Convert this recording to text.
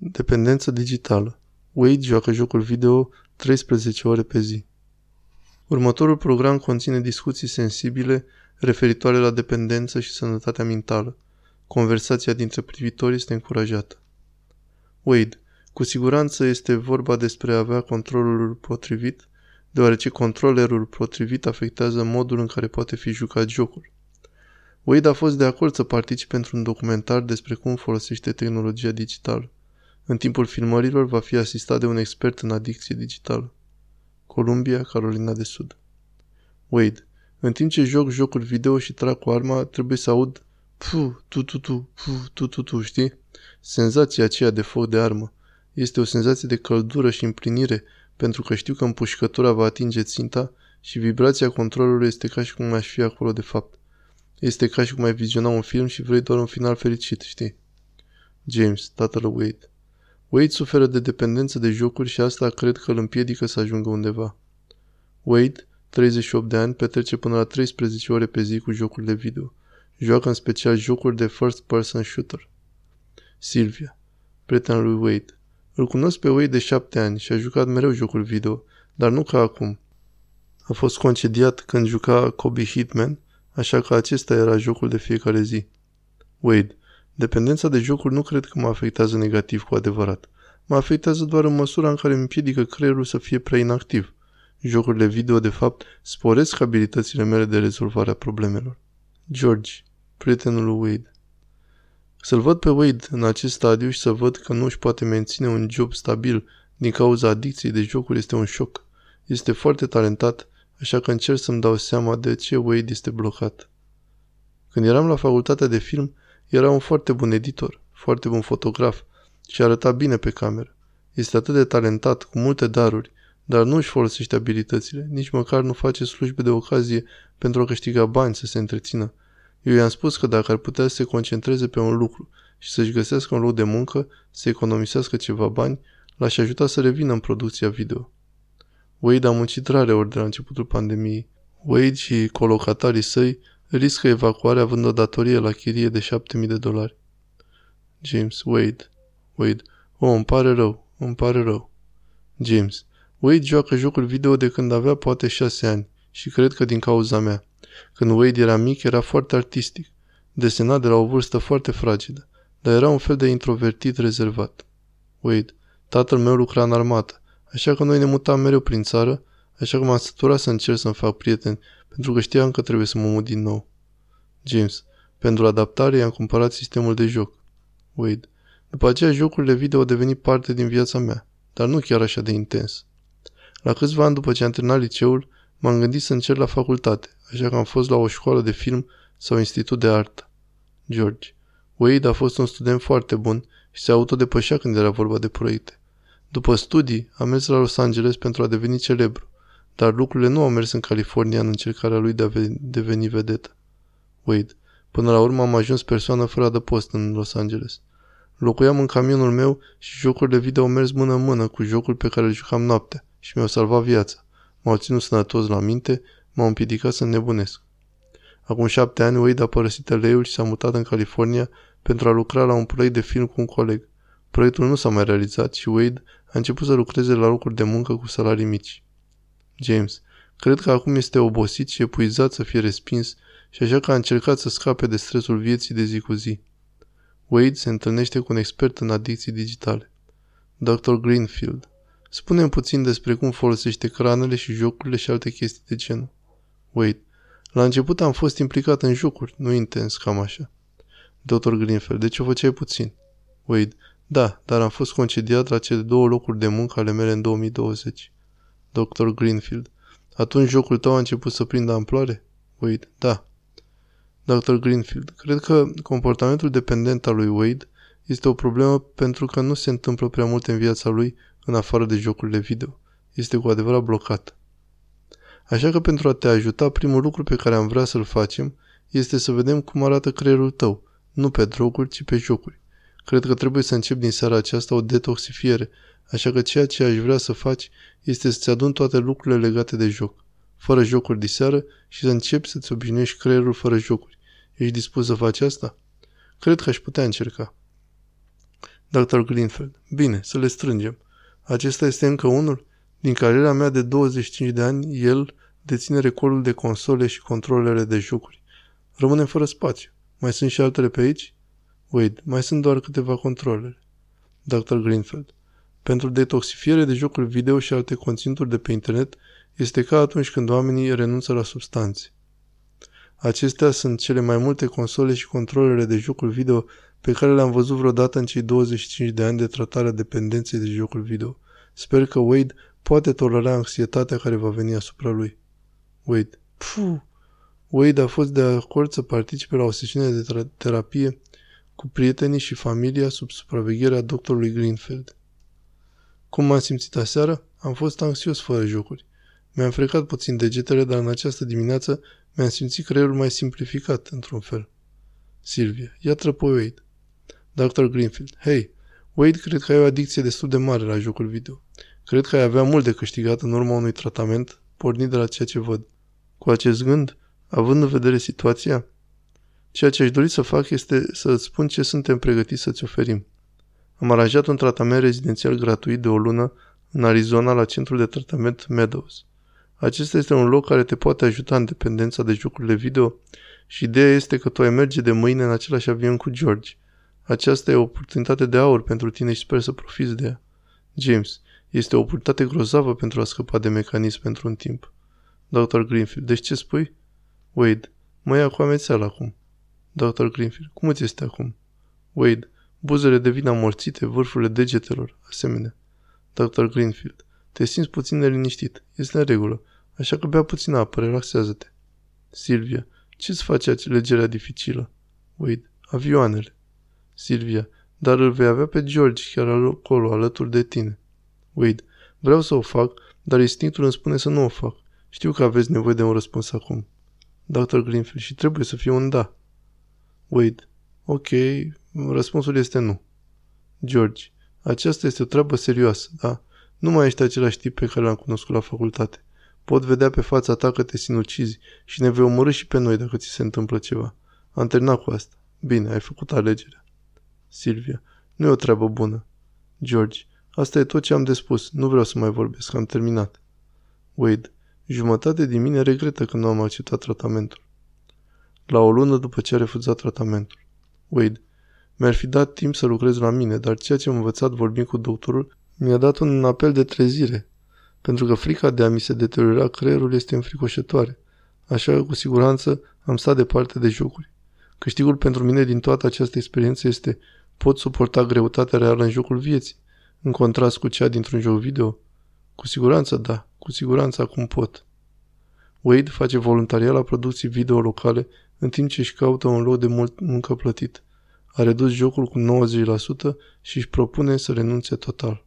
Dependență digitală. Wade joacă jocul video 13 ore pe zi. Următorul program conține discuții sensibile referitoare la dependență și sănătatea mentală. Conversația dintre privitori este încurajată. Wade, cu siguranță este vorba despre a avea controlul potrivit, deoarece controlerul potrivit afectează modul în care poate fi jucat jocul. Wade a fost de acord să participe într-un documentar despre cum folosește tehnologia digitală. În timpul filmărilor va fi asistat de un expert în adicție digitală. Columbia, Carolina de Sud. Wade. În timp ce joc jocuri video și trag cu arma, trebuie să aud pu, tu, tu, tu, pu, tu, tu, tu, știi? Senzația aceea de foc de armă. Este o senzație de căldură și împlinire, pentru că știu că împușcătura va atinge ținta și vibrația controlului este ca și cum aș fi acolo de fapt. Este ca și cum ai viziona un film și vrei doar un final fericit, știi? James, tatăl Wade. Wade suferă de dependență de jocuri și asta cred că îl împiedică să ajungă undeva. Wade, 38 de ani, petrece până la 13 ore pe zi cu jocurile video. Joacă în special jocuri de first-person shooter. Silvia, prietena lui Wade. Îl cunosc pe Wade de 7 ani și a jucat mereu jocuri video, dar nu ca acum. A fost concediat când juca Kobe Hitman, așa că acesta era jocul de fiecare zi. Wade, Dependența de jocuri nu cred că mă afectează negativ cu adevărat. Mă afectează doar în măsura în care îmi împiedică creierul să fie prea inactiv. Jocurile video, de fapt, sporesc abilitățile mele de rezolvare a problemelor. George, prietenul lui Wade. Să-l văd pe Wade în acest stadiu și să văd că nu își poate menține un job stabil din cauza adicției de jocuri este un șoc. Este foarte talentat, așa că încerc să-mi dau seama de ce Wade este blocat. Când eram la facultatea de film, era un foarte bun editor, foarte bun fotograf și arăta bine pe cameră. Este atât de talentat, cu multe daruri, dar nu își folosește abilitățile, nici măcar nu face slujbe de ocazie pentru a câștiga bani să se întrețină. Eu i-am spus că dacă ar putea să se concentreze pe un lucru și să-și găsească un loc de muncă, să economisească ceva bani, l-aș ajuta să revină în producția video. Wade a muncit rare ori de la începutul pandemiei. Wade și colocatarii săi riscă evacuarea având o datorie la chirie de 7000 de dolari. James Wade Wade Oh, îmi pare rău, îmi pare rău. James Wade joacă jocul video de când avea poate șase ani și cred că din cauza mea. Când Wade era mic, era foarte artistic. Desena de la o vârstă foarte fragedă, dar era un fel de introvertit rezervat. Wade Tatăl meu lucra în armată, așa că noi ne mutam mereu prin țară, așa că m-am săturat să încerc să-mi fac prieteni pentru că știam că trebuie să mă mut din nou. James. Pentru adaptare i-am cumpărat sistemul de joc. Wade. După aceea jocurile video au devenit parte din viața mea, dar nu chiar așa de intens. La câțiva ani după ce am terminat liceul, m-am gândit să încerc la facultate, așa că am fost la o școală de film sau institut de artă. George. Wade a fost un student foarte bun și se autodepășea când era vorba de proiecte. După studii, a mers la Los Angeles pentru a deveni celebru. Dar lucrurile nu au mers în California în încercarea lui de a deveni vedetă. Wade. Până la urmă am ajuns persoană fără adăpost în Los Angeles. Locuiam în camionul meu și jocurile video au mers mână-mână cu jocul pe care îl jucam noaptea și mi-au salvat viața. M-au ținut sănătos la minte, m-au împiedicat să nebunesc. Acum șapte ani, Wade a părăsit LA-ul și s-a mutat în California pentru a lucra la un proiect de film cu un coleg. Proiectul nu s-a mai realizat și Wade a început să lucreze la locuri de muncă cu salarii mici. James. Cred că acum este obosit și epuizat să fie respins și așa că a încercat să scape de stresul vieții de zi cu zi. Wade se întâlnește cu un expert în adicții digitale. Dr. Greenfield. spune puțin despre cum folosește cranele și jocurile și alte chestii de genul. Wade. La început am fost implicat în jocuri, nu intens, cam așa. Dr. Greenfield. Deci o făceai puțin. Wade. Da, dar am fost concediat la cele două locuri de muncă ale mele în 2020. Dr. Greenfield. Atunci jocul tău a început să prindă amploare? Wade. Da. Dr. Greenfield. Cred că comportamentul dependent al lui Wade este o problemă pentru că nu se întâmplă prea mult în viața lui în afară de jocurile video. Este cu adevărat blocat. Așa că pentru a te ajuta, primul lucru pe care am vrea să-l facem este să vedem cum arată creierul tău, nu pe droguri, ci pe jocuri. Cred că trebuie să încep din seara aceasta o detoxifiere Așa că ceea ce aș vrea să faci este să-ți adun toate lucrurile legate de joc, fără jocuri de seară și să începi să-ți obișnuiești creierul fără jocuri. Ești dispus să faci asta? Cred că aș putea încerca. Dr. Greenfield. Bine, să le strângem. Acesta este încă unul? Din cariera mea de 25 de ani, el deține recordul de console și controlere de jocuri. Rămânem fără spațiu. Mai sunt și altele pe aici? Wade, mai sunt doar câteva controlere. Dr. Greenfield. Pentru detoxifiere de jocuri video și alte conținuturi de pe internet, este ca atunci când oamenii renunță la substanțe. Acestea sunt cele mai multe console și controlere de jocuri video pe care le-am văzut vreodată în cei 25 de ani de tratare a dependenței de jocuri video. Sper că Wade poate tolera anxietatea care va veni asupra lui. Wade. Puh. Wade a fost de acord să participe la o sesiune de terapie cu prietenii și familia sub supravegherea doctorului Greenfield. Cum m-am simțit aseară? Am fost anxios fără jocuri. Mi-am frecat puțin degetele, dar în această dimineață mi-am simțit creierul mai simplificat, într-un fel. Silvia. Ia-tră pe Wade. Dr. Greenfield. Hei, Wade, cred că ai o adicție destul de mare la jocul video. Cred că ai avea mult de câștigat în urma unui tratament pornit de la ceea ce văd. Cu acest gând, având în vedere situația, ceea ce aș dori să fac este să îți spun ce suntem pregătiți să-ți oferim. Am aranjat un tratament rezidențial gratuit de o lună în Arizona la centrul de tratament Meadows. Acesta este un loc care te poate ajuta în dependența de jocurile video și ideea este că tu ai merge de mâine în același avion cu George. Aceasta e o oportunitate de aur pentru tine și sper să profiți de ea. James, este o oportunitate grozavă pentru a scăpa de mecanism pentru un timp. Dr. Greenfield, deci ce spui? Wade, mă ia cu amețeală acum. Dr. Greenfield, cum îți este acum? Wade, buzele devin amorțite, vârfurile degetelor, asemenea. Dr. Greenfield, te simți puțin neliniștit. Este în regulă. Așa că bea puțin apă, relaxează-te. Silvia, ce-ți face alegerea dificilă? Wade, avioanele. Silvia, dar îl vei avea pe George chiar acolo, alături de tine. Wade, vreau să o fac, dar instinctul îmi spune să nu o fac. Știu că aveți nevoie de un răspuns acum. Dr. Greenfield, și trebuie să fie un da. Wade, ok, răspunsul este nu. George, aceasta este o treabă serioasă, da? Nu mai ești același tip pe care l-am cunoscut la facultate. Pot vedea pe fața ta că te sinucizi și ne vei omorâ și pe noi dacă ți se întâmplă ceva. Am terminat cu asta. Bine, ai făcut alegerea. Silvia. Nu e o treabă bună. George. Asta e tot ce am de spus. Nu vreau să mai vorbesc. Am terminat. Wade. Jumătate din mine regretă că nu am acceptat tratamentul. La o lună după ce a refuzat tratamentul. Wade. Mi-ar fi dat timp să lucrez la mine, dar ceea ce am învățat vorbind cu doctorul mi-a dat un apel de trezire, pentru că frica de a mi se deteriora creierul este înfricoșătoare, așa că cu siguranță am stat departe de jocuri. Câștigul pentru mine din toată această experiență este pot suporta greutatea reală în jocul vieții, în contrast cu cea dintr-un joc video? Cu siguranță da, cu siguranță acum pot. Wade face voluntariat la producții video locale în timp ce își caută un loc de mult muncă plătit. A redus jocul cu 90% și își propune să renunțe total.